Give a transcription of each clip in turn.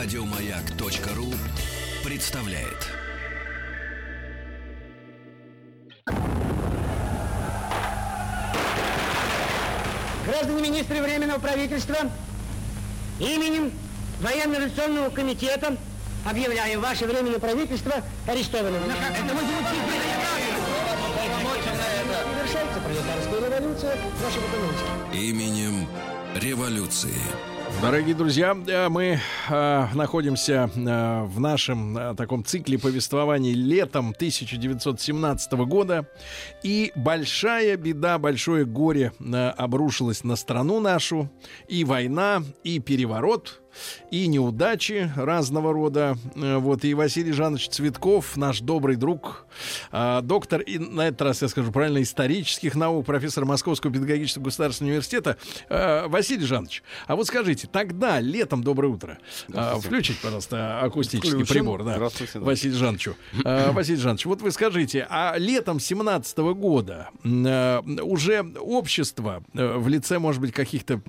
Радиомаяк.ру представляет. Граждане министры Временного правительства, именем Военно-революционного комитета объявляю ваше Временное правительство арестованным. Это мы Совершается пролетарская революция экономике. Именем революции. Дорогие друзья, э, мы э, находимся э, в нашем э, таком цикле повествований летом 1917 года. И большая беда, большое горе э, обрушилось на страну нашу. И война, и переворот и неудачи разного рода. Э, Вот, и Василий Жанович Цветков, наш добрый друг, э, доктор, и на этот раз я скажу правильно, исторических наук, профессор Московского педагогического государственного университета. Э, Василий Жанович, а вот скажите, тогда, летом, доброе утро, включить, пожалуйста, акустический Включен. прибор, да, Здравствуйте, да. Василий Жановичу. Василий Жанович, вот вы скажите, а летом 17 года уже общество в лице, может быть, каких-то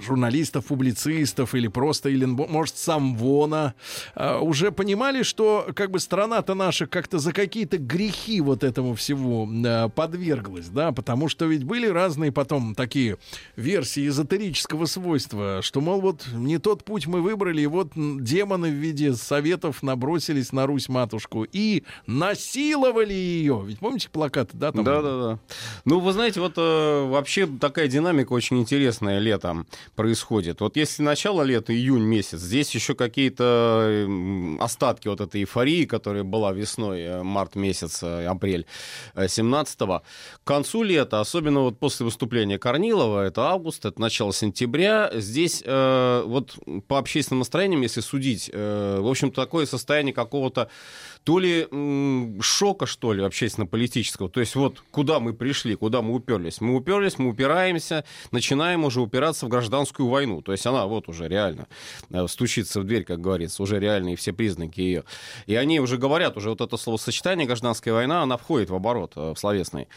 журналистов, публицистов или просто, или, может, сам Вона, э, уже понимали, что как бы страна-то наша как-то за какие-то грехи вот этому всего э, подверглась, да, потому что ведь были разные потом такие версии эзотерического свойства, что, мол, вот не тот путь мы выбрали, и вот демоны в виде советов набросились на Русь-матушку и насиловали ее. Ведь помните плакаты, да? Там Да, да, да. Ну, вы знаете, вот э, вообще такая динамика очень интересная летом происходит. Вот если начало лета, июнь месяц, здесь еще какие-то м, остатки вот этой эйфории, которая была весной, э, март месяц, э, апрель 17-го. К концу лета, особенно вот после выступления Корнилова, это август, это начало сентября, здесь э, вот по общественным настроениям, если судить, э, в общем-то, такое состояние какого-то то ли м, шока, что ли, общественно-политического. То есть вот куда мы пришли, куда мы уперлись. Мы уперлись, мы упираемся, начинаем уже упираться в гражданскую войну. То есть она вот уже реально э, стучится в дверь, как говорится, уже реальные все признаки ее. И они уже говорят, уже вот это словосочетание «гражданская война», она входит в оборот э, в словесный.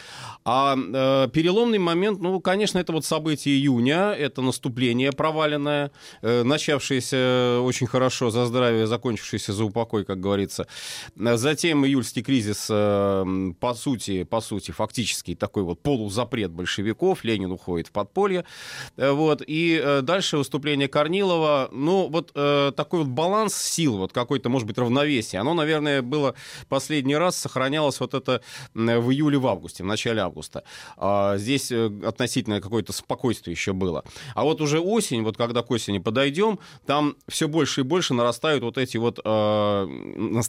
А э, переломный момент, ну, конечно, это вот событие июня, это наступление проваленное, э, начавшееся очень хорошо за здравие, закончившееся за упокой, как говорится. Затем июльский кризис, э, по сути, по сути, фактически такой вот полузапрет большевиков, Ленин уходит в подполье, Э, вот, и э, дальше выступление Корнилова, ну, вот такой вот баланс сил, вот какой-то, может быть, равновесие, оно, наверное, было последний раз, сохранялось вот это в июле, в августе, в начале августа. А Здесь относительно какое-то спокойствие еще было. А вот уже осень, вот когда к осени подойдем, там все больше и больше нарастают вот эти вот э,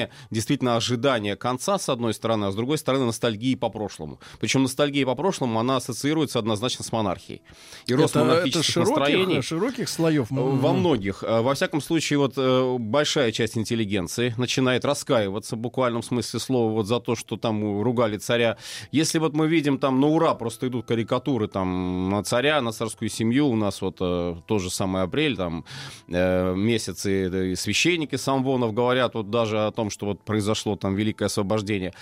настроения, действительно ожидания конца, с одной стороны, а с другой стороны, ностальгии по прошлому. Причем ностальгия по прошлому, она ассоциируется одноназначно с монархией. И рост это, это монархических широких, настроений... широких слоев. Во многих. Э, Во всяком случае, вот э, большая часть интеллигенции начинает раскаиваться в буквальном смысле слова вот за то, что там ругали царя. Если вот мы видим там на ура просто идут карикатуры там на царя, на царскую семью, у нас вот э, тот же самый апрель, там э, месяцы и священники самвонов говорят вот даже о том, что вот произошло там великое освобождение.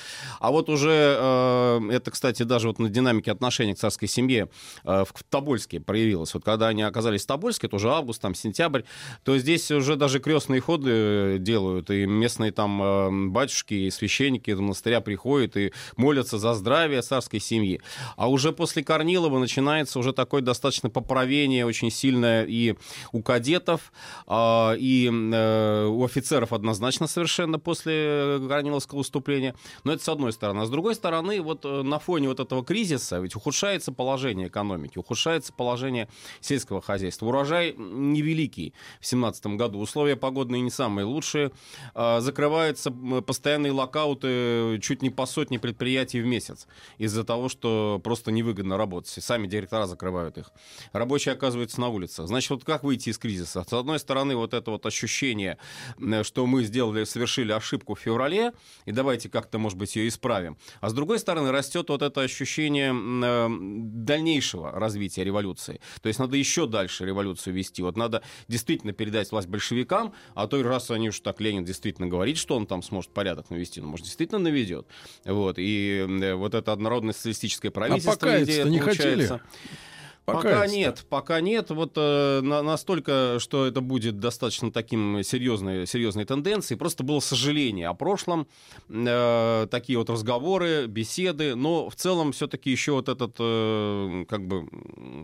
А вот уже э, это, кстати, даже вот на динамике отношений к царской семье э, в Тобольске проявилось. Вот когда они оказались в Тобольске, это уже август, там сентябрь, то здесь уже даже крестные ходы э, делают, и местные там батюшки и священники из монастыря приходят и молятся за здравие царской семьи. А уже после Корнилова начинается уже такое достаточно поправение очень сильное и у кадетов, э, и у офицеров однозначно совершенно после Корниловского выступления. Но это с одной стороны. А с другой стороны, вот э, на фоне вот этого кризиса ведь ухудшается положение экономики, ухудшается положение сельского хозяйства. Урожай невеликий в 2017 году, условия погодные не самые лучшие, А, закрываются постоянные локауты чуть не по сотне предприятий в месяц из-за того, что просто невыгодно работать. И Сами директора закрывают их. Рабочие оказываются на улицах. Значит, вот как выйти из кризиса? С одной стороны, вот это вот ощущение, м, что мы сделали, совершили ошибку в феврале, и давайте как-то, может быть, ее исправим. А с другой стороны, растет вот это ощущение э, дальнейшего развития революции. То есть надо еще дальше революцию вести. Вот надо действительно передать власть большевикам, а то и раз они уж так Ленин действительно говорит, что он там сможет порядок навести, ну, может, действительно наведет. Вот. И э, вот это однородное социалистическое правительство покаяться-то идея не получается. хотели? Пока нет, пока нет. Вот э, на, настолько, что это будет достаточно таким серьезной, серьезной тенденцией. Просто было сожаление о прошлом, э, такие вот разговоры, беседы, но в целом все-таки еще вот этот э, как бы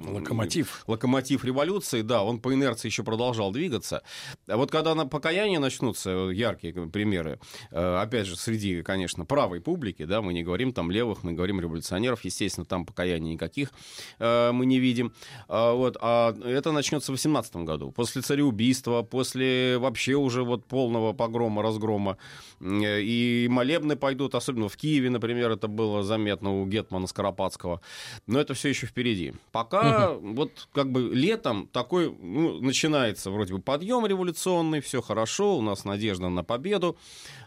локомотив, локомотив революции, да, он по инерции еще продолжал двигаться. А вот когда на покаяние начнутся яркие примеры, э, опять же среди, конечно, правой публики, да, мы не говорим там левых, мы говорим революционеров, естественно, там покаяний никаких э, мы не видим видим. А, вот, а это начнется в 18 году. После цареубийства, после вообще уже вот полного погрома, разгрома. И молебны пойдут, особенно в Киеве, например, это было заметно у Гетмана Скоропадского. Но это все еще впереди. Пока угу. вот как бы летом такой ну, начинается вроде бы подъем революционный, все хорошо, у нас надежда на победу.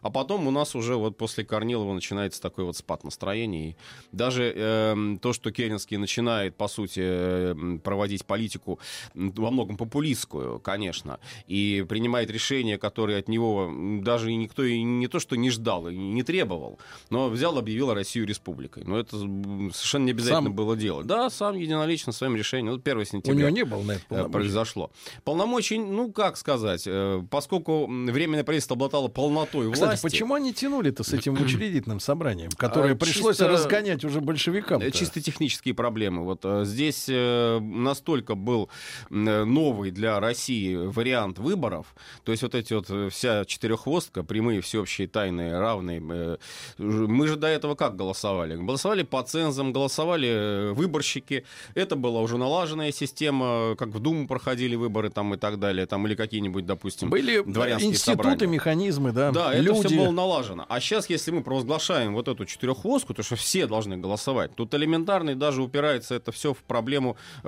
А потом у нас уже вот после Корнилова начинается такой вот спад настроения. И даже э, то, что Керенский начинает, по сути, э, проводить политику во многом популистскую, конечно, и принимает решения, которые от него даже никто и не то, что не ждал, и не требовал, но взял, объявил Россию республикой. Но это совершенно не обязательно сам... было делать. Да, сам единолично своим решением. Вот 1 сентября У него не было на это полномочий. произошло. Полномочий, ну, как сказать, э, поскольку Временное правительство обладало полнотой власти, Кстати, почему они тянули-то с этим учредительным собранием, которое а, пришлось чисто, разгонять уже большевикам? -то? Чисто технические проблемы. Вот э, здесь э, настолько был новый для России вариант выборов, то есть вот эти вот вся четыреххвостка, прямые, всеобщие, тайные, равные. Мы же до этого как голосовали? Голосовали по цензам, голосовали выборщики. Это была уже налаженная система, как в Думу проходили выборы там и так далее, там или какие-нибудь, допустим, Были дворянские институты, собрания. механизмы, да. Да, это Люди... все было налажено. А сейчас, если мы провозглашаем вот эту четырехвозку, то что все должны голосовать, тут элементарно даже упирается это все в проблему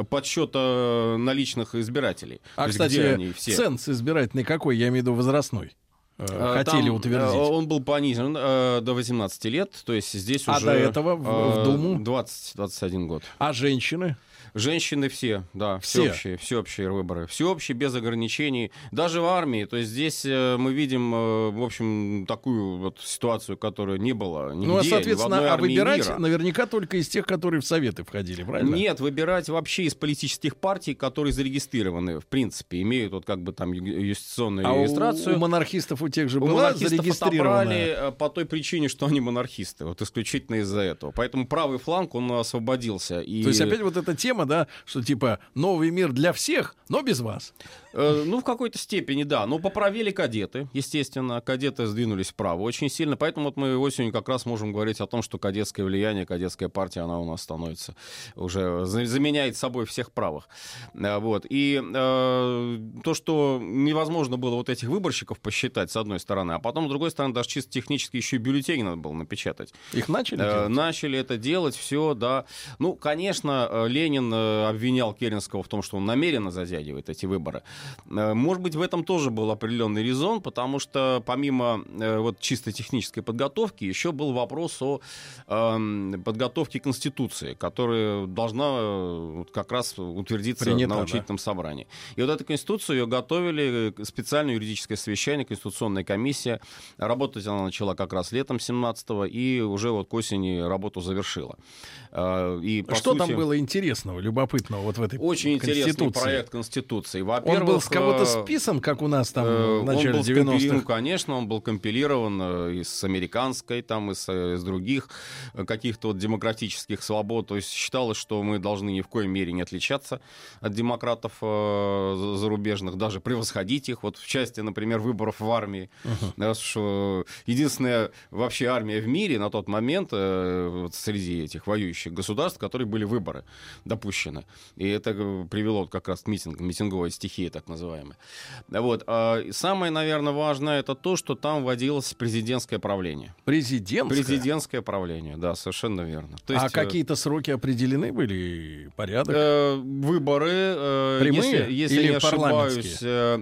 подсчета наличных избирателей. А, то кстати, ценз избирательный какой? Я имею в виду возрастной. Э, а, хотели Там, утвердить. Э, он был понижен э, до 18 лет, то есть здесь а уже... А до этого в, в Думу? 20-21 год. А женщины? Женщины все, да, все. всеобщие, всеобщие выборы. Всеобщие, без ограничений. Даже в армии. То есть здесь э, мы видим, э, в общем, такую вот ситуацию, которая не было нигде, Ну, а, соответственно, а выбирать мира. наверняка только из тех, которые в Советы входили, правильно? Нет, выбирать вообще из политических партий, которые зарегистрированы, в принципе, имеют вот как бы там юстиционную а регистрацию. У, у монархистов у тех же у была зарегистрирована? Э, по той причине, что они монархисты. Вот исключительно из-за этого. Поэтому правый фланг, он освободился. И... То есть опять вот эта тема тема, да, что типа новый мир для всех, но без вас. Э, ну, в какой-то степени, да. Но поправили кадеты, естественно. Кадеты сдвинулись вправо очень сильно. Поэтому вот мы осенью как раз можем говорить о том, что кадетское влияние, кадетская партия, она у нас становится уже заменяет собой всех правых. Э, вот. И э, то, что невозможно было вот этих выборщиков посчитать, с одной стороны, а потом, с другой стороны, даже чисто технически еще и бюллетени надо было напечатать. Их начали э, делать? Начали это делать, все, да. Ну, конечно, э, Ленин обвинял Керенского в том, что он намеренно затягивает эти выборы. Э, может быть, в этом тоже был определенный резон, потому что помимо э, вот чисто технической подготовки, еще был вопрос о э, подготовке Конституции, которая должна э, как раз утвердиться Принята, на учительном да? собрании. И вот эту Конституцию ее готовили специальное юридическое совещание, Конституционная комиссия. Работать она начала как раз летом 17-го и уже вот к осени работу завершила. И, Что сути, там было интересного, любопытного вот в этой Очень интересный проект Конституции. Во-первых, был с кого-то э, списан, как у нас там э, в начале 90-х? Ну, конечно, он был компилирован э, из американской, там, из, из других каких-то вот демократических свобод. То есть считалось, что мы должны ни в коей мере не отличаться от демократов э, зарубежных, даже превосходить их. Вот в части, например, выборов в армии. Uh-huh. Что единственная вообще армия в мире на тот момент э, вот среди этих воюющих государств, которые были выборы допущены. И это привело как раз к митингам, митинговой стихии так называемые. Вот. А самое, наверное, важное это то, что там вводилось президентское правление. Президентское? Президентское правление, да, совершенно верно. То есть, а какие-то сроки определены были? Порядок? Э, выборы, э, Прямые если, если или не ошибаюсь, э,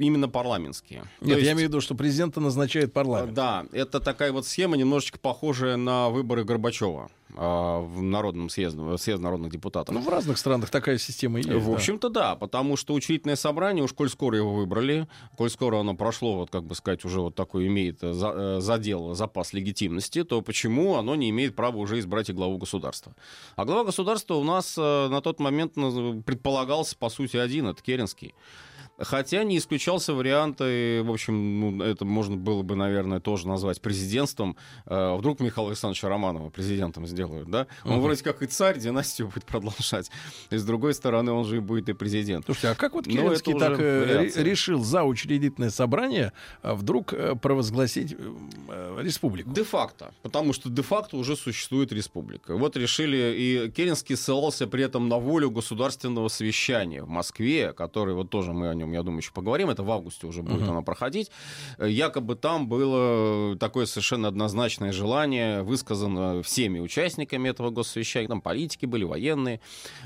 именно парламентские. Нет, есть, я имею в виду, что президента назначает парламент. Да, это такая вот схема, немножечко похожая на выборы Горбачева. А, в Народном съезде, съезд народных депутатов. Ну, в разных странах такая система есть. В да. общем-то, да, потому что учредительное собрание, уж коль скоро его выбрали, коль скоро оно прошло, вот как бы сказать, уже вот такой имеет э, за- э, задел, запас легитимности, то почему оно не имеет права уже избрать и главу государства? А глава государства у нас э, на тот момент предполагался, по сути, один, это Керенский. Хотя не исключался вариант, и, в общем, ну, это можно было бы, наверное, тоже назвать президентством. Э, Вдруг Михаила Александровича Романова президентом сделают, да? Он вроде как и царь, династию будет продолжать. И с другой стороны, он же и будет и президент. Слушайте, а как вот Керенский так э, вариация. решил за учредительное собрание а вдруг э, провозгласить э, республику? Де-факто. Потому что де-факто уже существует республика. Вот решили, и Керенский ссылался при этом на волю государственного совещания в Москве, который, вот тоже мы о нем, я думаю, еще поговорим, это в августе уже будет оно проходить. Э, Якобы там было такое совершенно однозначное желание, высказано всеми участниками этого госсовещания, там политики были, военные,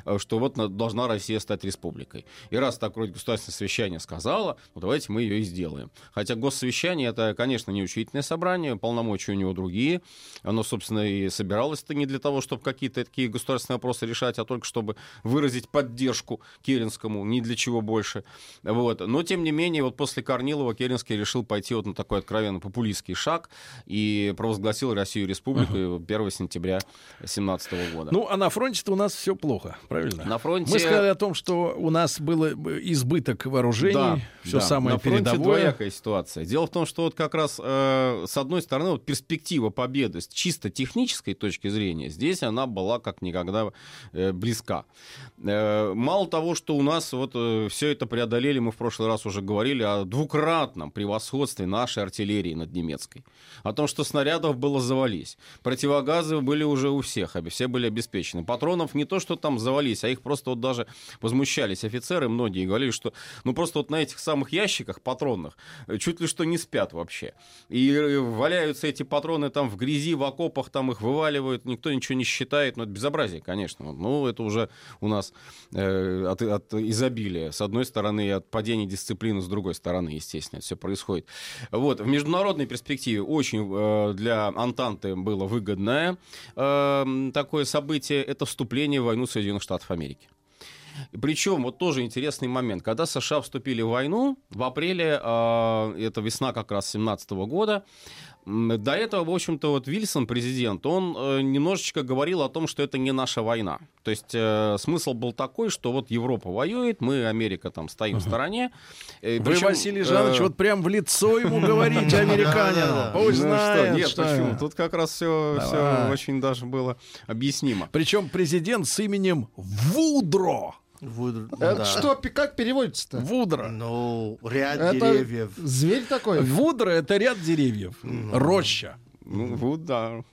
э, что вот на- должна Россия стать республикой. И раз так вроде государственное совещание сказала, ну давайте мы ее и сделаем. Хотя госсовещание это, конечно, не учительное собрание, полномочия у него другие. Оно, собственно, и собиралось-то не для того, чтобы какие-то такие государственные вопросы решать, а только чтобы выразить поддержку Керенскому, ни для чего больше. Вот. Но, тем не менее, вот после Корнилова Керенский решил пойти вот на такой откровенно популистский шаг и провозгласил Россию республикой 1 сентября 2017 года. Ну, а на фронте-то у нас все плохо, правильно? На фронте- Мы сказали о том, что у нас был избыток вооружений, все да. самое На фронте передовое. двоякая ситуация. Дело в том, что вот как раз э, с одной стороны вот перспектива победы с чисто технической точки зрения здесь она была как никогда э, близка. Э, мало того, что у нас вот все это преодолели, мы в прошлый раз уже говорили о двукратном превосходстве нашей артиллерии над немецкой, о том, что снарядов было завались, противогазы были уже у всех, все были обеспечены, патронов не то, что там завались, а их просто вот даже возмущались офицеры многие говорили, что ну просто вот на этих самых ящиках патронных э, чуть ли что не спят вообще. И э, валяются эти патроны там в грязи, в окопах, там их вываливают, никто ничего не считает. Ну, это безобразие, конечно. Ну, это уже у нас э, от, от изобилия, с одной стороны, и от падения дисциплины, с другой стороны, естественно, все происходит. Вот. В международной перспективе очень э, для Антанты было выгодное э, такое событие, это вступление в войну Соединенных Штатов Америки. Причем вот тоже интересный момент. Когда США вступили в войну в апреле, э, это весна как раз 17 года, до этого, в общем-то, вот Вильсон, президент, он э, немножечко говорил о том, что это не наша война. То есть э, смысл был такой, что вот Европа воюет, мы, Америка, там стоим в стороне. Э, Вы, причем, Василий Жанович, э, вот прям в лицо ему говорите американину. Пусть ну что, знает, нет, почему? Тут как раз все, очень даже было объяснимо. Причем президент с именем Вудро. Вудр- Это да. что, как переводится-то? Вудро. Ну, ряд Это деревьев. зверь такой? Вудро — это ряд деревьев. Роща. Ну, вот, да.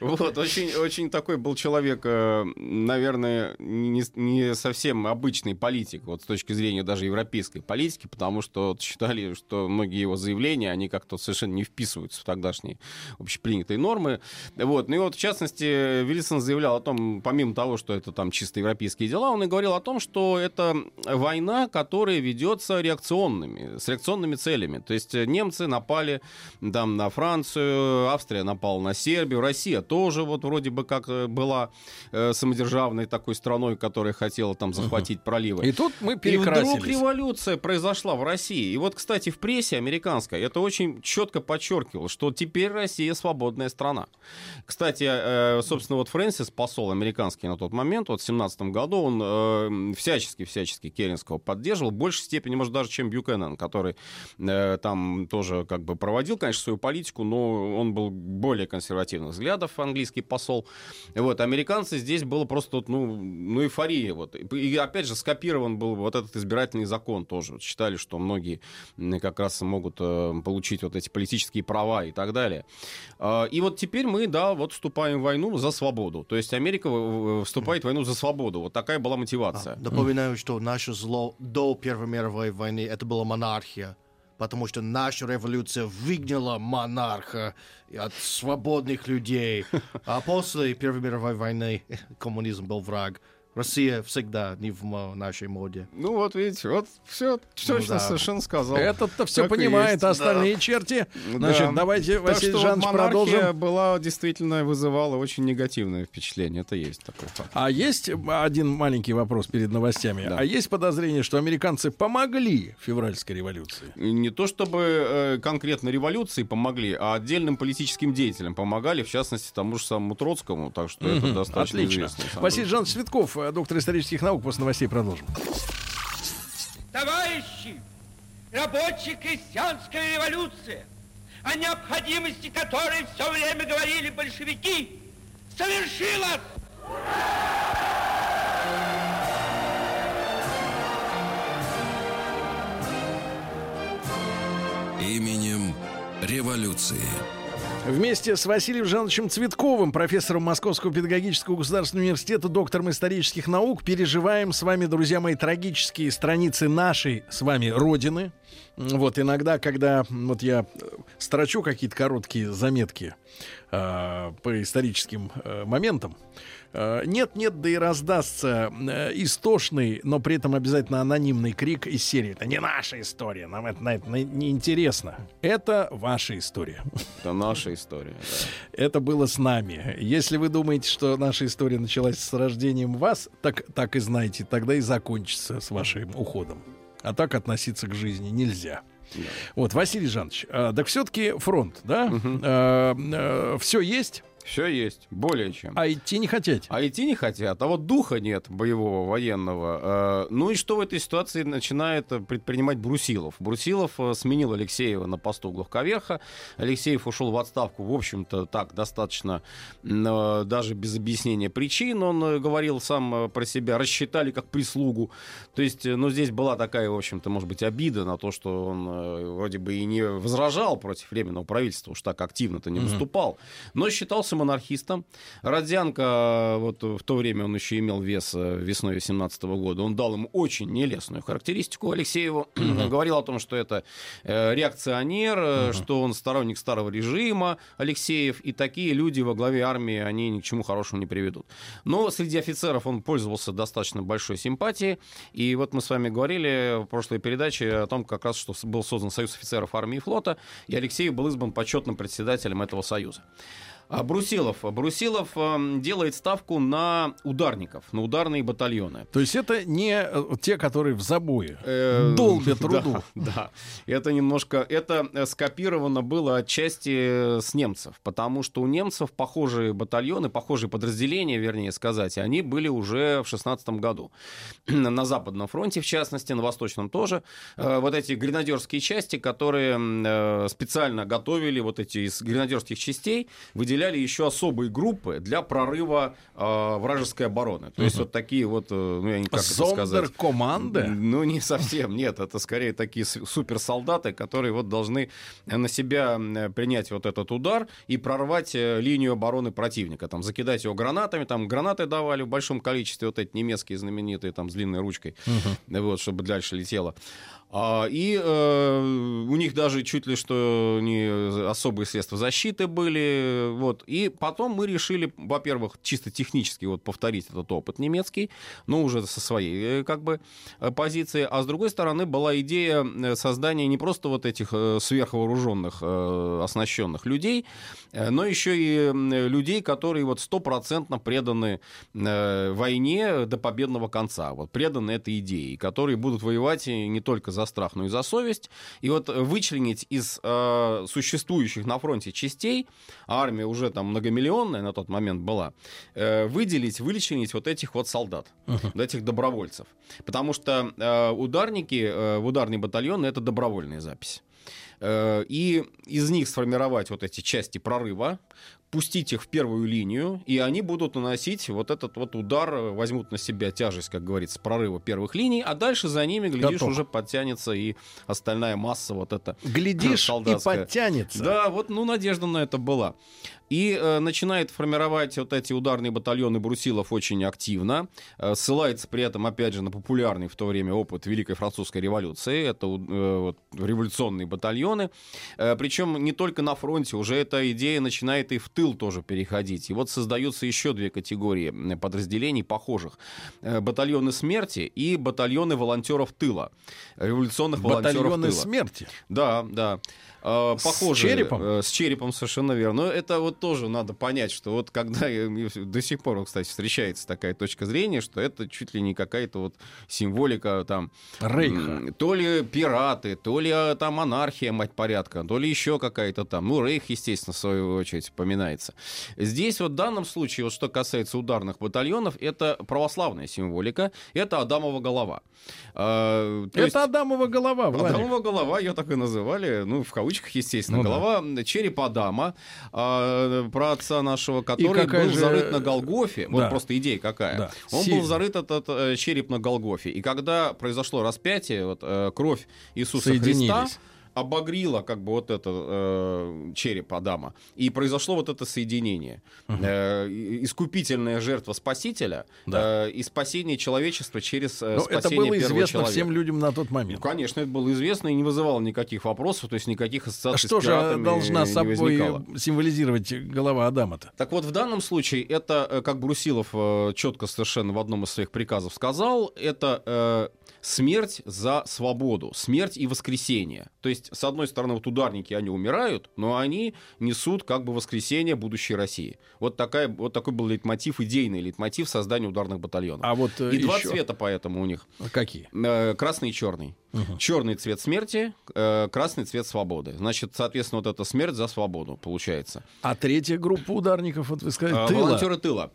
Вот, очень, очень такой был человек, э, наверное, не, не совсем обычный политик, вот с точки зрения даже европейской политики, потому что вот считали, что многие его заявления, они как-то совершенно не вписываются в тогдашние общепринятые нормы. Вот. Ну и вот, в частности, Вильсон заявлял о том, помимо того, что это там чисто европейские дела, он и говорил о том, что это война, которая ведется реакционными, с реакционными целями. То есть э, немцы напали там на Францию, Австрия напала на Сербию, Россия тоже вот вроде бы как э, была э, самодержавной такой страной, которая хотела там захватить проливы. И тут мы И вдруг перекрасились. революция произошла в России. И вот, кстати, в прессе американской это очень четко подчеркивало, что теперь Россия свободная страна. Кстати, э, собственно, вот Фрэнсис, посол американский на тот момент, вот в 17 году, он всячески-всячески Керенского поддерживал, в большей степени, может, даже, чем Бьюкенен, который там тоже как бы проводил, конечно, свою политику, но он был более консервативных взглядов, английский посол. Вот, американцы здесь было просто вот, ну, ну, эйфория. Вот. И опять же, скопирован был вот этот избирательный закон тоже. Вот считали, что многие как раз могут э, получить вот эти политические права и так далее. А, И вот теперь мы, да, вот вступаем в войну за свободу. То есть Америка вступает в войну за свободу. Вот такая была мотивация. Напоминаю, что наше зло до Первой мировой войны это была монархия. Потому что наша революция выгнала монарха от свободных людей. А после Первой мировой войны коммунизм был враг Россия всегда не в нашей моде. Ну вот видите, вот все точно да. совершенно сказал. Этот-то все Так и понимает, а остальные черти. Да. Значит, давайте, Так Василий что Жанович, продолжим. была действительно вызывала очень негативное впечатление. Это есть такой факт. А есть один маленький вопрос перед новостями. Да. А есть подозрение, что американцы помогли февральской революции? И Не то чтобы э, конкретно революции помогли, а отдельным политическим деятелям помогали, в частности, тому же самому Троцкому. Так что это Мгм. достаточно Отлично. Василий. Жанович Цветков, э, доктор исторических наук. После новостей продолжим. Товарищи, рабоче-крестьянская революция, о необходимости которой все время говорили большевики, совершилась! Именем революции. Вместе с Василием Жановичем Цветковым, профессором Московского педагогического государственного университета, доктором исторических наук, переживаем с вами, друзья мои, трагические страницы нашей с вами Родины. Вот иногда, когда вот я э, строчу какие-то короткие заметки э, по историческим э, моментам, нет-нет, да и раздастся э, истошный, но при этом обязательно анонимный крик из серии. Это не наша история, нам это, на это не интересно. Это ваша история. Это наша история. да. Это было с нами. Если вы думаете, что наша история началась с рождением вас, так, так и знайте, тогда и закончится с вашим уходом. А так относиться к жизни нельзя. Вот, Василий Жанович, а, так все-таки фронт, да? все есть, Все есть, более чем. а идти не хотите. А идти не хотят, а вот духа нет боевого, военного. Э, Ну и что в этой ситуации начинает предпринимать Брусилов? Брусилов э, сменил Алексеева на посту главковерха. Алексеев ушел в отставку, в общем-то, так, достаточно, э, даже без объяснения причин. Он говорил сам про себя, рассчитали как прислугу. То есть, ну, здесь была такая, в общем-то, может быть, обида на то, что он вроде бы и не возражал против Временного правительства, уж так активно-то не выступал, но считался монархистом. Родзянко, вот в то время он еще имел вес э, весной 18 года, он дал ему очень нелестную характеристику Алексееву, говорил о том, что это э, реакционер, э, что он сторонник старого режима, Алексеев, и такие люди во главе армии, они ни к чему хорошему не приведут. Но среди офицеров он пользовался достаточно большой симпатией, и вот мы с вами говорили в прошлой передаче о том, как раз, что был создан Союз офицеров армии и флота, и Алексеев был избран почетным председателем этого союза. А Брусилов. Брусилов эм, делает ставку на ударников, на ударные батальоны. То есть это не э, те, которые в забое. Э, Долбят руду. Да, да. Это немножко... Это э, скопировано было отчасти э, с немцев, потому что у немцев похожие батальоны, похожие подразделения, вернее сказать, они были уже в 16 году. На Западном фронте, в частности, на Восточном тоже. Э, Вот эти гренадерские части, которые э, специально готовили вот эти из гренадерских частей, выделяли еще особые группы для прорыва э, вражеской обороны. То есть вот такие вот, э, ну, я не как это сказать... Зондеркоманды? Ну, не совсем, нет. Это скорее такие суперсолдаты, которые вот должны на себя м, принять вот этот удар и прорвать э, линию обороны противника. Там закидать его гранатами, там гранаты давали в большом количестве, вот эти немецкие знаменитые, там с длинной ручкой, вот, чтобы дальше летело. А, и э, у них даже чуть ли что не особые средства защиты были. Вот. И потом мы решили, во-первых, чисто технически вот повторить этот опыт немецкий, но уже со своей э, как бы э, позиции. А с другой стороны была идея э, создания не просто вот этих сверхвооруженных, оснащенных людей, но еще и людей, которые вот стопроцентно преданы войне до победного конца. Вот преданы этой идее, которые будут воевать не только за страх, но и за совесть. И вот вычленить из э, существующих на фронте частей, а армия уже там многомиллионная на тот момент была, э, выделить, вычленить вот этих вот солдат, вот этих добровольцев. Потому что э, ударники, э, ударный батальон это добровольная запись. Э, И из них сформировать вот эти части прорыва, пустить их в первую линию, и они будут наносить вот этот вот удар, э, возьмут на себя тяжесть, как говорится, прорыва первых линий, а дальше за ними, глядишь, Готов. уже подтянется и остальная масса вот эта Глядишь, и солдатская. подтянется. Да, вот, ну, надежда на это была. И э, начинает формировать вот эти ударные батальоны Брусилов очень активно. Э, ссылается при этом, опять же, на популярный в то время опыт Великой Французской революции. Это э, вот, революционные батальоны. Э, причем не только на фронте, уже эта идея начинает и в тыл тоже переходить. И вот создаются еще две категории подразделений похожих. Э, Батальоны смерти и батальоны волонтеров тыла. Революционных волонтеров Батальоны тыла. смерти. Да, да. Э, С черепом? э, С черепом, совершенно верно. Но это вот тоже надо понять, что вот когда э, до сих пор, кстати, встречается такая точка зрения, что это чуть ли не какая-то вот символика там... Рейха. То ли пираты, то ли а, там анархия, мать порядка, то ли еще какая-то там. Ну, Рейх, естественно, в свою очередь упоминается. Здесь вот в данном случае, вот что касается ударных батальонов, это православная символика, это Адамова голова. То Это есть- Адамова голова, Владик. Адамова голова, ее так и называли, ну, в кавычках, естественно. Ну да. голова черепа Адама, а, про отца нашего, который был же- зарыт на Голгофе. Вот Да. просто идея какая. Да. Он Сильно. был зарыт этот э, череп на Голгофе. И когда произошло распятие, вот, э, кровь Иисуса Христа. Обогрила как бы вот этот э, череп Адама. И произошло вот это соединение. Э, и- искупительная жертва Спасителя Да. э, и спасение человечества через э, Но это спасение было первого известно человека. всем людям на тот Ну, момент. конечно, это было известно и не вызывало никаких вопросов, то есть никаких А ассоциаций что с же должна собой возникало. символизировать голова Адама-то? Так вот, в данном случае это, э, как Брусилов э, четко совершенно в одном из своих приказов сказал, это э, смерть за свободу, смерть и воскресение. То есть, с одной стороны, вот ударники, они умирают, но они несут как бы воскресение будущей России. Вот, такая, вот такой был лейтмотив, идейный лейтмотив создания ударных батальонов. А вот э, и два еще цвета поэтому у них. какие? Э, Красный и черный. Черный цвет смерти, э, красный цвет свободы. Значит, соответственно, вот это смерть за свободу получается. А третья группа ударников, вот вы сказали, А, тыла. Волонтеры тыла.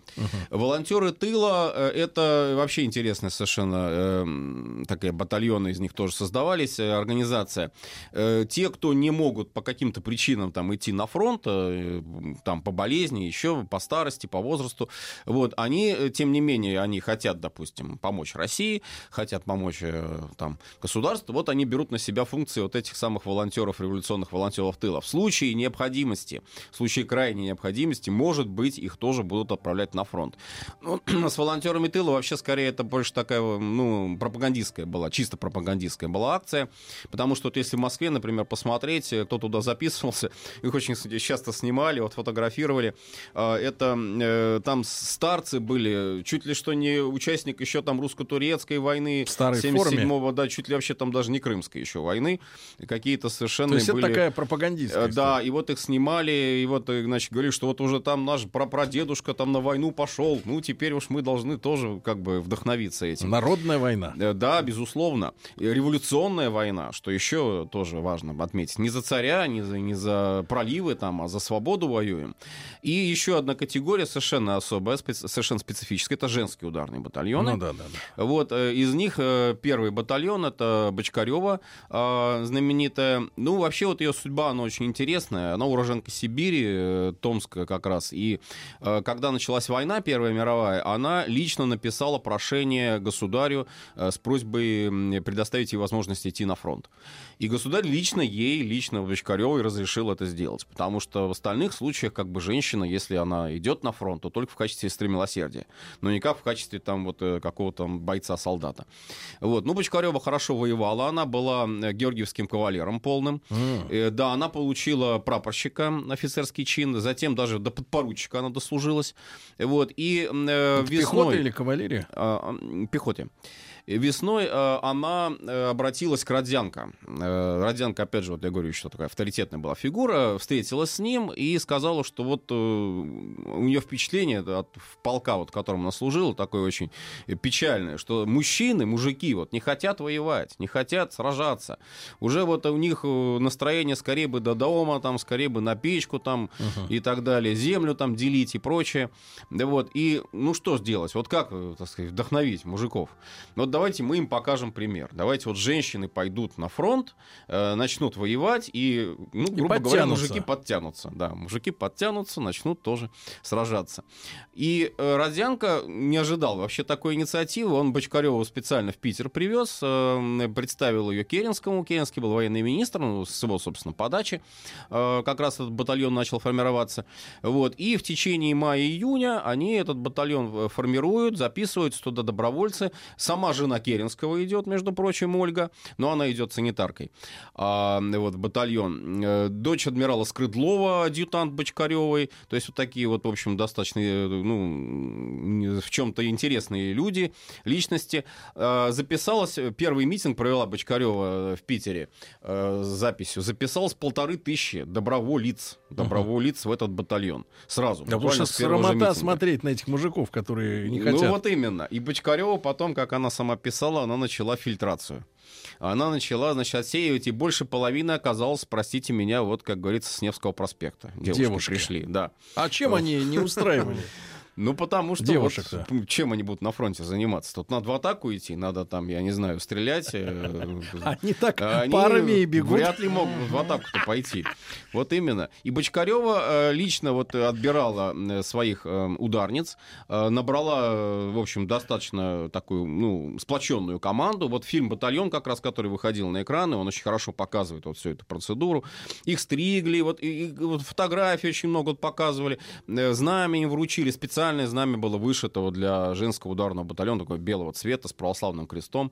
Волонтеры тыла э, это вообще интересная совершенно э, такая батальоны из них тоже создавались, э, организация. Э, те, кто не могут по каким-то причинам там идти на фронт, э, там по болезни, еще по старости, по возрасту, вот они, э, тем не менее, они хотят, допустим, помочь России, хотят помочь э, там государству, вот они берут на себя функции вот этих самых волонтеров, революционных волонтеров тыла. В случае необходимости, в случае крайней необходимости, может быть, их тоже будут отправлять на фронт. Ну, с волонтерами тыла вообще скорее это больше такая, ну, пропагандистская была, чисто пропагандистская была акция, потому что вот если в Москве, например, посмотреть, э, кто туда записывался, их очень часто снимали, вот фотографировали, А, это э, там старцы были, чуть ли что не участник еще там русско-турецкой войны, В старой 77-го, да, чуть ли вообще там даже не крымской еще войны, какие-то совершенно То есть это были... такая Э, пропагандистская Да, и вот их снимали, и вот, э, значит, говорили, что вот уже там наш прапрадедушка там на войну пошел, ну, теперь уж мы должны тоже как бы вдохновиться этим. Народная война. Э, Да, безусловно. Революционная война, что еще тоже важно отметить. Не за царя, не за, не за проливы, там, а за свободу воюем. И еще одна категория совершенно особая, специ- совершенно специфическая, это женские ударные батальоны. Ну да, да, да. Вот э, из них э, первый батальон это Бочкарева э, знаменитая. Ну вообще вот ее судьба она очень интересная. Она уроженка Сибири, э, Томска как раз. И э, когда началась война Первая мировая, она лично написала прошение государю э, с просьбой предоставить ей возможность идти на фронт. И государь лично ей, лично Бочкаревой разрешил это сделать, потому что в остальных случаях как бы женщина, если она идет на фронт, то только в качестве сестры милосердия, но никак в качестве там вот какого-то бойца-солдата. Вот. Ну, Бочкарева хорошо воевала, она была э, георгиевским кавалером полным. Э, Да, она получила прапорщика, офицерский чин, затем даже до подпоручика она дослужилась. Вот. И э, Это Пехота весной... или кавалерия? А, м, пехоте. Весной э, она э, обратилась к Родзянко. Э, Родзянко, опять же, вот я говорю, что такая авторитетная была фигура, встретилась с ним и сказала, что вот у нее впечатление от полка, вот, которым она служила, такое очень печальное, что мужчины, мужики, вот, не хотят воевать, не хотят сражаться. Уже вот у них настроение скорее бы до дома, там, скорее бы на печку там и так далее, землю там делить и прочее. Да вот, и ну что сделать? Вот как, так сказать, вдохновить мужиков? Вот давайте мы им покажем пример. Давайте вот женщины пойдут на фронт, э, начнут воевать, и, ну, грубо говоря, подтянутся. мужики подтянутся. Да, мужики подтянутся, начнут тоже сражаться. И э, Родзянко не ожидал вообще такой инициативы. Он Бочкарева специально в Питер привез, э, представил ее Керенскому. Керенский был военный министр, ну, с его, собственно, подачи. Э, как раз этот батальон начал формироваться. Вот. И в течение мая-июня они этот батальон э, формируют, записываются туда добровольцы. Сама жена Керенского идет, между прочим, Ольга, но она идет санитаркой. А, вот, батальон. Э, Дочь адмирала Скрыдлова, адъютант Бочкаревой. То есть вот такие вот, в общем, достаточно, э, ну, в чем-то интересные люди, личности. Э, Записалась, первый митинг провела Бочкарева в Питере э, с записью. Записалось полторы тысячи доброволиц, доброволиц в этот батальон. Сразу. Да потому что срамота смотреть на этих мужиков, которые не Ну хотят. вот именно. И Бочкарева потом, как она сама писала, она начала фильтрацию. Она начала, значит, отсеивать, и больше половины оказалось, простите меня, вот, как говорится, с Невского проспекта. Девушки, Девушки. пришли, да. А чем они не устраивали? Ну, потому что Девушек-то. вот, чем они будут на фронте заниматься? Тут надо в атаку идти, надо там, я не знаю, стрелять. э, Они так парами и бегут. Вряд ли могут в атаку-то пойти. Вот именно. И Бочкарева э, лично вот отбирала своих э, ударниц, набрала, в общем, достаточно такую, ну, сплоченную команду. Вот фильм «Батальон», как раз, который выходил на экраны, он очень хорошо показывает вот всю эту процедуру. Их стригли, вот, и, и вот фотографии очень много вот показывали. Знамя им вручили, специальное знамя было вышито для женского ударного батальона, такого белого цвета с православным крестом.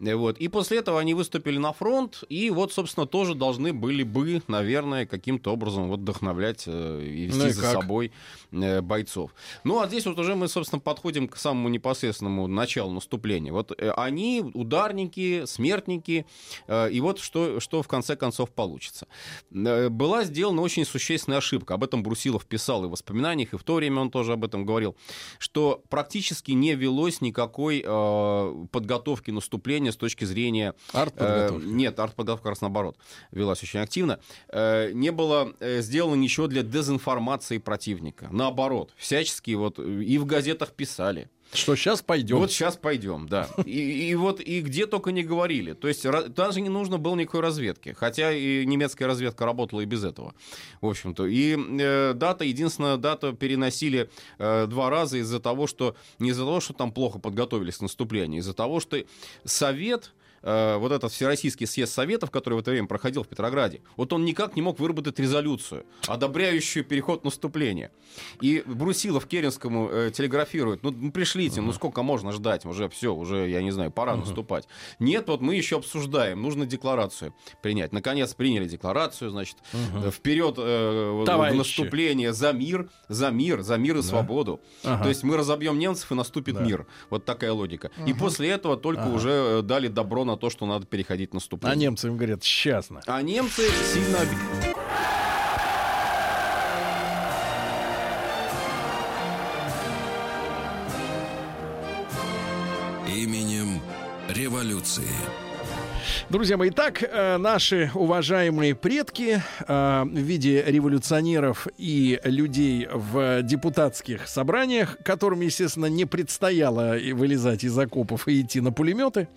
Э, Вот. И после этого они выступили на фронт, и вот, собственно, тоже должны были бы, наверное, каким-то образом вот вдохновлять э, и вести Ну и за как? собой э, бойцов. Ну, а здесь вот уже мы, собственно, подходим к самому непосредственному началу наступления. Вот они, ударники, смертники, и вот что, что в конце концов получится. Была сделана очень существенная ошибка. Об этом Брусилов писал и в воспоминаниях, и в то время он тоже об этом говорил, что практически не велось никакой э, подготовки наступления с точки зрения... Артподготовки. Э, нет, артподготовка как раз наоборот велась очень активно. Э, не было э, сделано ничего для дезинформации противника. Наоборот, всячески вот э, и в газетах писали. Что сейчас пойдем. Вот сейчас пойдем, да. И, и вот и где только не говорили. То есть даже не нужно было никакой разведки. Хотя и немецкая разведка работала и без этого. В общем-то. И э, дата, единственная дата переносили э, два раза из-за того, что не из-за того, что там плохо подготовились к наступлению, из-за того, что Совет э, вот этот Всероссийский съезд Советов, который в это время проходил в Петрограде, вот он никак не мог выработать резолюцию, одобряющую переход наступления. И Брусилов Керенскому э, телеграфирует, ну, ну, пришлите, ну сколько можно ждать, уже все, уже, я не знаю, пора наступать. Нет, вот мы еще обсуждаем, нужно декларацию принять. Наконец приняли декларацию, значит, э, вперед э, в- в наступление за мир, за мир, за мир и свободу. То есть мы разобьем немцев и наступит мир. Вот такая логика. И после этого только уже э, дали добро на то, что надо переходить в А наступление. немцы им говорят, сейчас на. А немцы сильно. Именем революции. Друзья мои, итак, э, наши уважаемые предки э, в виде революционеров и людей в депутатских собраниях, которым, естественно, не предстояло вылезать из окопов и идти на пулеметы.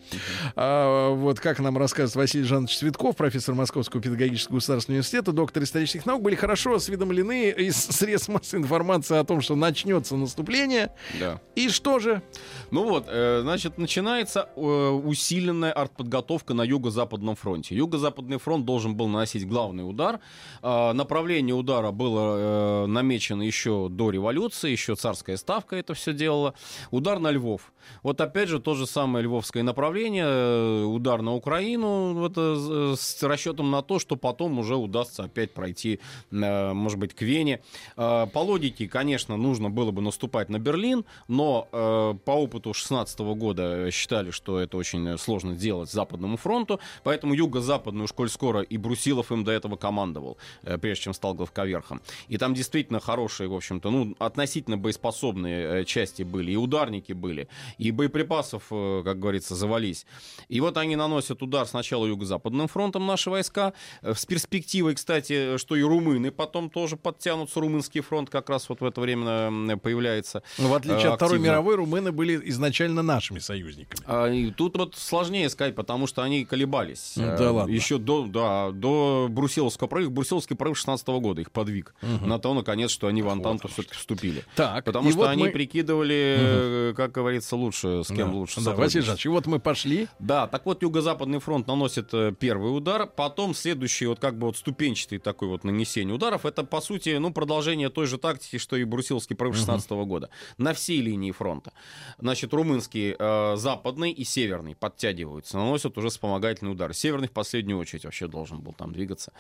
А, вот как нам рассказывает Василий Жанович Цветков, профессор Московского педагогического государственного университета, доктор исторических наук, были хорошо осведомлены из средств массовой информации о том, что начнется наступление. Да. И что же? Ну вот, э, значит, начинается усиленная артподготовка на Юго-Западном фронте. Юго-Западный фронт должен был наносить главный удар. А, Направление удара было э, намечено еще до революции, еще царская ставка это все делала. Удар на Львов. Вот опять же то же самое львовское направление, э, удар на Украину, вот, э, с расчетом на то, что потом уже удастся опять пройти, э, может быть, к Вене. Э, По логике, конечно, нужно было бы наступать на Берлин, но э, по опыту 16 года считали, что это очень сложно сделать Западному фронту, поэтому юго-западную, уж коль скоро, и Брусилов им до этого командовал, э, прежде чем стал главковерхом. И там действительно хорошие, в общем-то, ну, относительно боеспособные э, части были, и ударники были, и боеприпасов, э, как говорится, завались. И вот они наносят удар сначала юго-западным фронтом наши войска, с перспективой, кстати, что и румыны потом тоже подтянутся, румынский фронт как раз вот в это время появляется. Ну, в отличие э, от Второй активно. мировой, румыны были изначально нашими союзниками. А, и тут вот сложнее сказать, потому что они они колебались. Ну, Э, да ладно. Еще до, да, до Брусиловского прорыва. Брусиловский прорыв 16 года их подвиг на то, наконец, что они в Антанту все-таки вступили. Так, Потому что вот они мы- прикидывали, э, как говорится, лучше, с кем Да. лучше Да. Василий Жанович, и вот мы пошли. Да, так вот Юго-Западный фронт наносит э, первый удар, потом следующий вот как бы вот ступенчатый такой вот нанесение ударов, это по сути, ну, продолжение той же тактики, что и Брусиловский прорыв 16 года. На всей линии фронта. Значит, румынский, э, западный и северный подтягиваются, наносят уже вспомогательный удар. Северный в последнюю очередь вообще должен был там двигаться.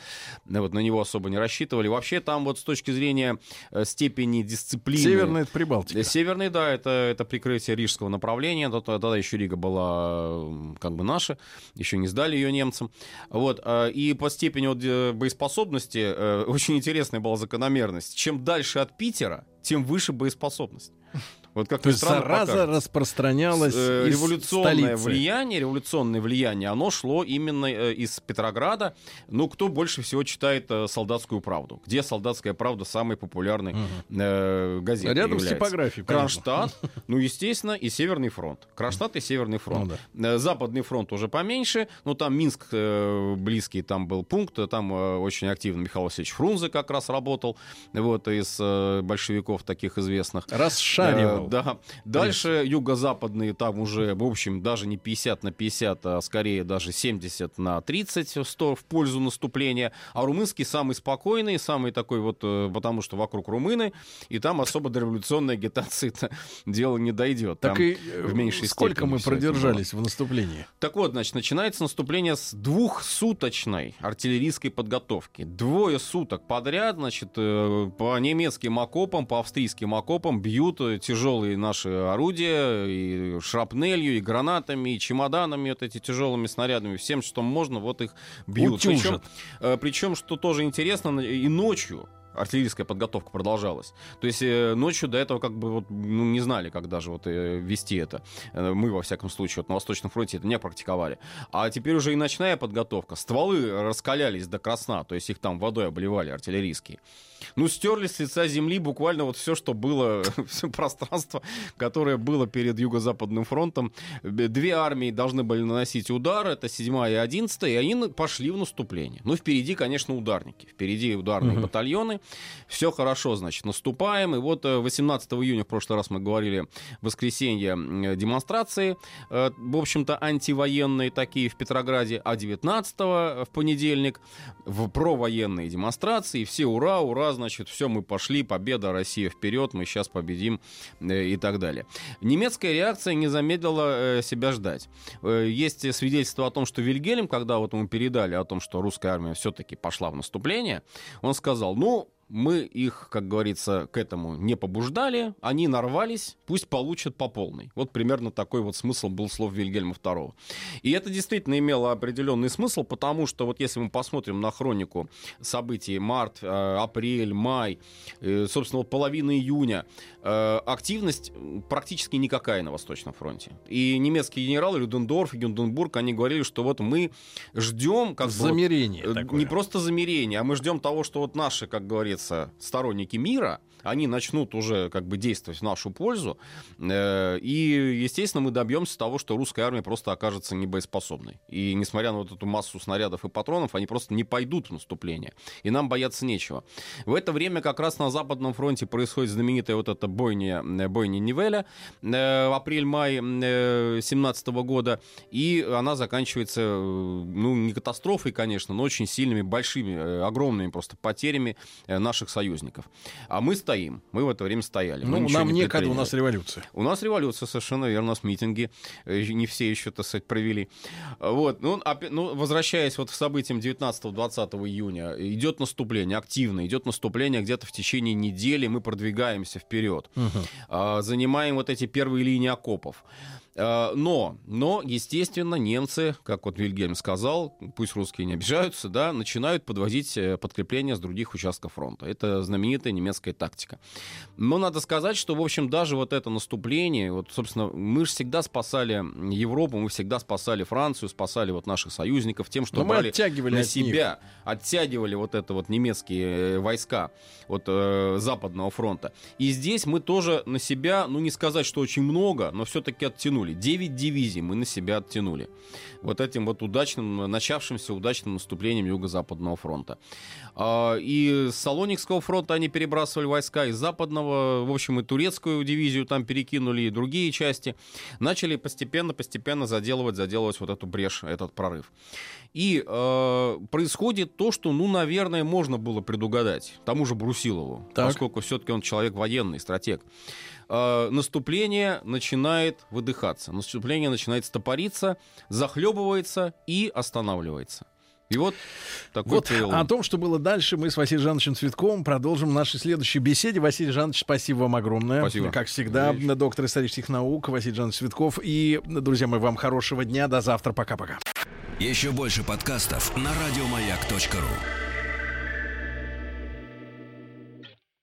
Вот на него особо не рассчитывали. Вообще там вот с точки зрения э, степени дисциплины... Северная это Прибалтика. Э, Северный, да, это, это прикрытие рижского направления. Тогда, тогда еще Рига была как бы наша, еще не сдали ее немцам. Вот, э, и по степени вот, э, боеспособности э, очень интересная была закономерность. Чем дальше от Питера, тем выше боеспособность. Вот как То есть странно зараза покажется. распространялась Э, из революционное столицы. влияние, революционное влияние, оно шло именно э, из Петрограда. Ну, кто больше всего читает э, «Солдатскую правду»? Где «Солдатская правда» самой популярной э, газетой Рядом с является? типографией, понятно. Кронштадт, ну, естественно, и Северный фронт. Кронштадт и Северный фронт. Ну Э, Западный фронт уже поменьше, ну, там Минск э, близкий, там был пункт, э, там э, очень активно Михаил Васильевич Фрунзе как раз работал, вот, из э, большевиков таких известных. Расшаривал. Э, Да. Дальше юго-западные там уже, в общем, даже не 50 на 50, а скорее даже 70 на 30 100 в пользу наступления. А румынский самый спокойный, самый такой вот, э, потому что вокруг румыны, и там особо до революционной агитации дело не дойдет. Так Там и э, в меньшей сколько степени мы продержались в наступлении? так вот, значит, начинается наступление с двухсуточной артиллерийской подготовки. Двое суток подряд, значит, э, по немецким окопам, по австрийским окопам бьют э, тяжелые наши орудия и шрапнелью, и гранатами, и чемоданами, вот эти тяжелыми снарядами, всем, что можно, вот их бьют. Причем, Утюжат. э, причем, что тоже интересно, и ночью артиллерийская подготовка продолжалась. То есть э, ночью до этого как бы вот, ну, не знали, как даже вот э, вести это. Мы, во всяком случае, вот на Восточном фронте это не практиковали. А теперь уже и ночная подготовка. Стволы раскалялись до красна, то есть их там водой обливали артиллерийские. Ну, стерли с лица земли буквально вот все, что было, все пространство, которое было перед Юго-Западным фронтом. Две армии должны были наносить удар, это 7 и 11 и они пошли в наступление. Ну, впереди, конечно, ударники. Впереди ударные батальоны. Все хорошо, значит, наступаем. И вот э, 18 июня, в прошлый раз мы говорили, воскресенье, м, демонстрации, э, в общем-то, антивоенные такие в Петрограде, а 19 в понедельник в провоенные демонстрации. Все ура, ура, значит, все, мы пошли, победа, Россия вперед, мы сейчас победим э, и так далее. Немецкая реакция не замедлила э, себя ждать. Э, Есть свидетельство о том, что Вильгельм, когда вот ему передали о том, что русская армия все-таки пошла в наступление, он сказал, ну, мы их, как говорится, к этому не побуждали, они нарвались, пусть получат по полной. Вот примерно такой вот смысл был слов Вильгельма II. И это действительно имело определенный смысл, потому что вот если мы посмотрим на хронику событий март, э, апрель, май, э, собственно, вот половина июня, э, активность практически никакая на Восточном фронте. И немецкие генералы Людендорф и Гюнденбург, они говорили, что вот мы ждем как вот, Замерение Э, такое. Не просто замерение, а мы ждем того, что вот наши, как говорится, сторонники мира, они начнут уже как бы действовать в нашу пользу. Э, И, естественно, мы добьемся того, что русская армия просто окажется небоеспособной. И несмотря на вот эту массу снарядов и патронов, они просто не пойдут в наступление. И нам бояться нечего. В это время как раз на Западном фронте происходит знаменитая вот эта бойня, э, бойня Нивеля, э, апрель-май 17 года. И она заканчивается, ну, не катастрофой, конечно, но очень сильными, большими, огромными просто потерями наших союзников. А мы стоим. Мы в это время стояли. Ну, нам не некогда, у нас революция. У нас революция, совершенно верно, у нас митинги, э, не все еще, так сказать, провели. Вот, ну, ну, возвращаясь вот к событиям 19-20 июня, идет наступление, активно идет наступление где-то в течение недели, мы продвигаемся вперед, А, занимаем вот эти первые линии окопов. А, Но, но, естественно, немцы, как вот Вильгельм сказал, пусть русские не обижаются, да, начинают подвозить э, подкрепления с других участков фронта. Это знаменитая немецкая тактика. Но надо сказать, что, в общем, даже вот это наступление, вот, собственно, мы же всегда спасали Европу, мы всегда спасали Францию, спасали вот наших союзников тем, что Но брали оттягивали на от них. себя, оттягивали вот это вот немецкие э, войска от э, Западного фронта. И здесь мы тоже на себя, ну не сказать, что очень много, но все-таки оттянули. Оттянули. 9 дивизий мы на себя оттянули. Вот этим вот удачным, начавшимся удачным наступлением Юго-Западного фронта. А, и с Салоникского фронта они перебрасывали войска, из Западного, в общем, и турецкую дивизию там перекинули, и другие части. Начали постепенно-постепенно заделывать, заделывать вот эту брешь, этот прорыв. И э, происходит то, что, ну, наверное, можно было предугадать тому же Брусилову, Так. поскольку все-таки он человек военный, стратег. Э, наступление начинает выдыхаться, наступление начинает стопориться, захлебывается и останавливается. И вот такой Вот перелом. о том, что было дальше, мы с Василием Жановичем Цветковым продолжим в нашей следующей беседе. Василий Жанович, спасибо вам огромное. Спасибо. Как всегда, доктор исторических наук Василий Жанович Цветков. И, друзья мои, вам хорошего дня. До завтра. Пока-пока. Еще больше подкастов на радиомаяк.ру.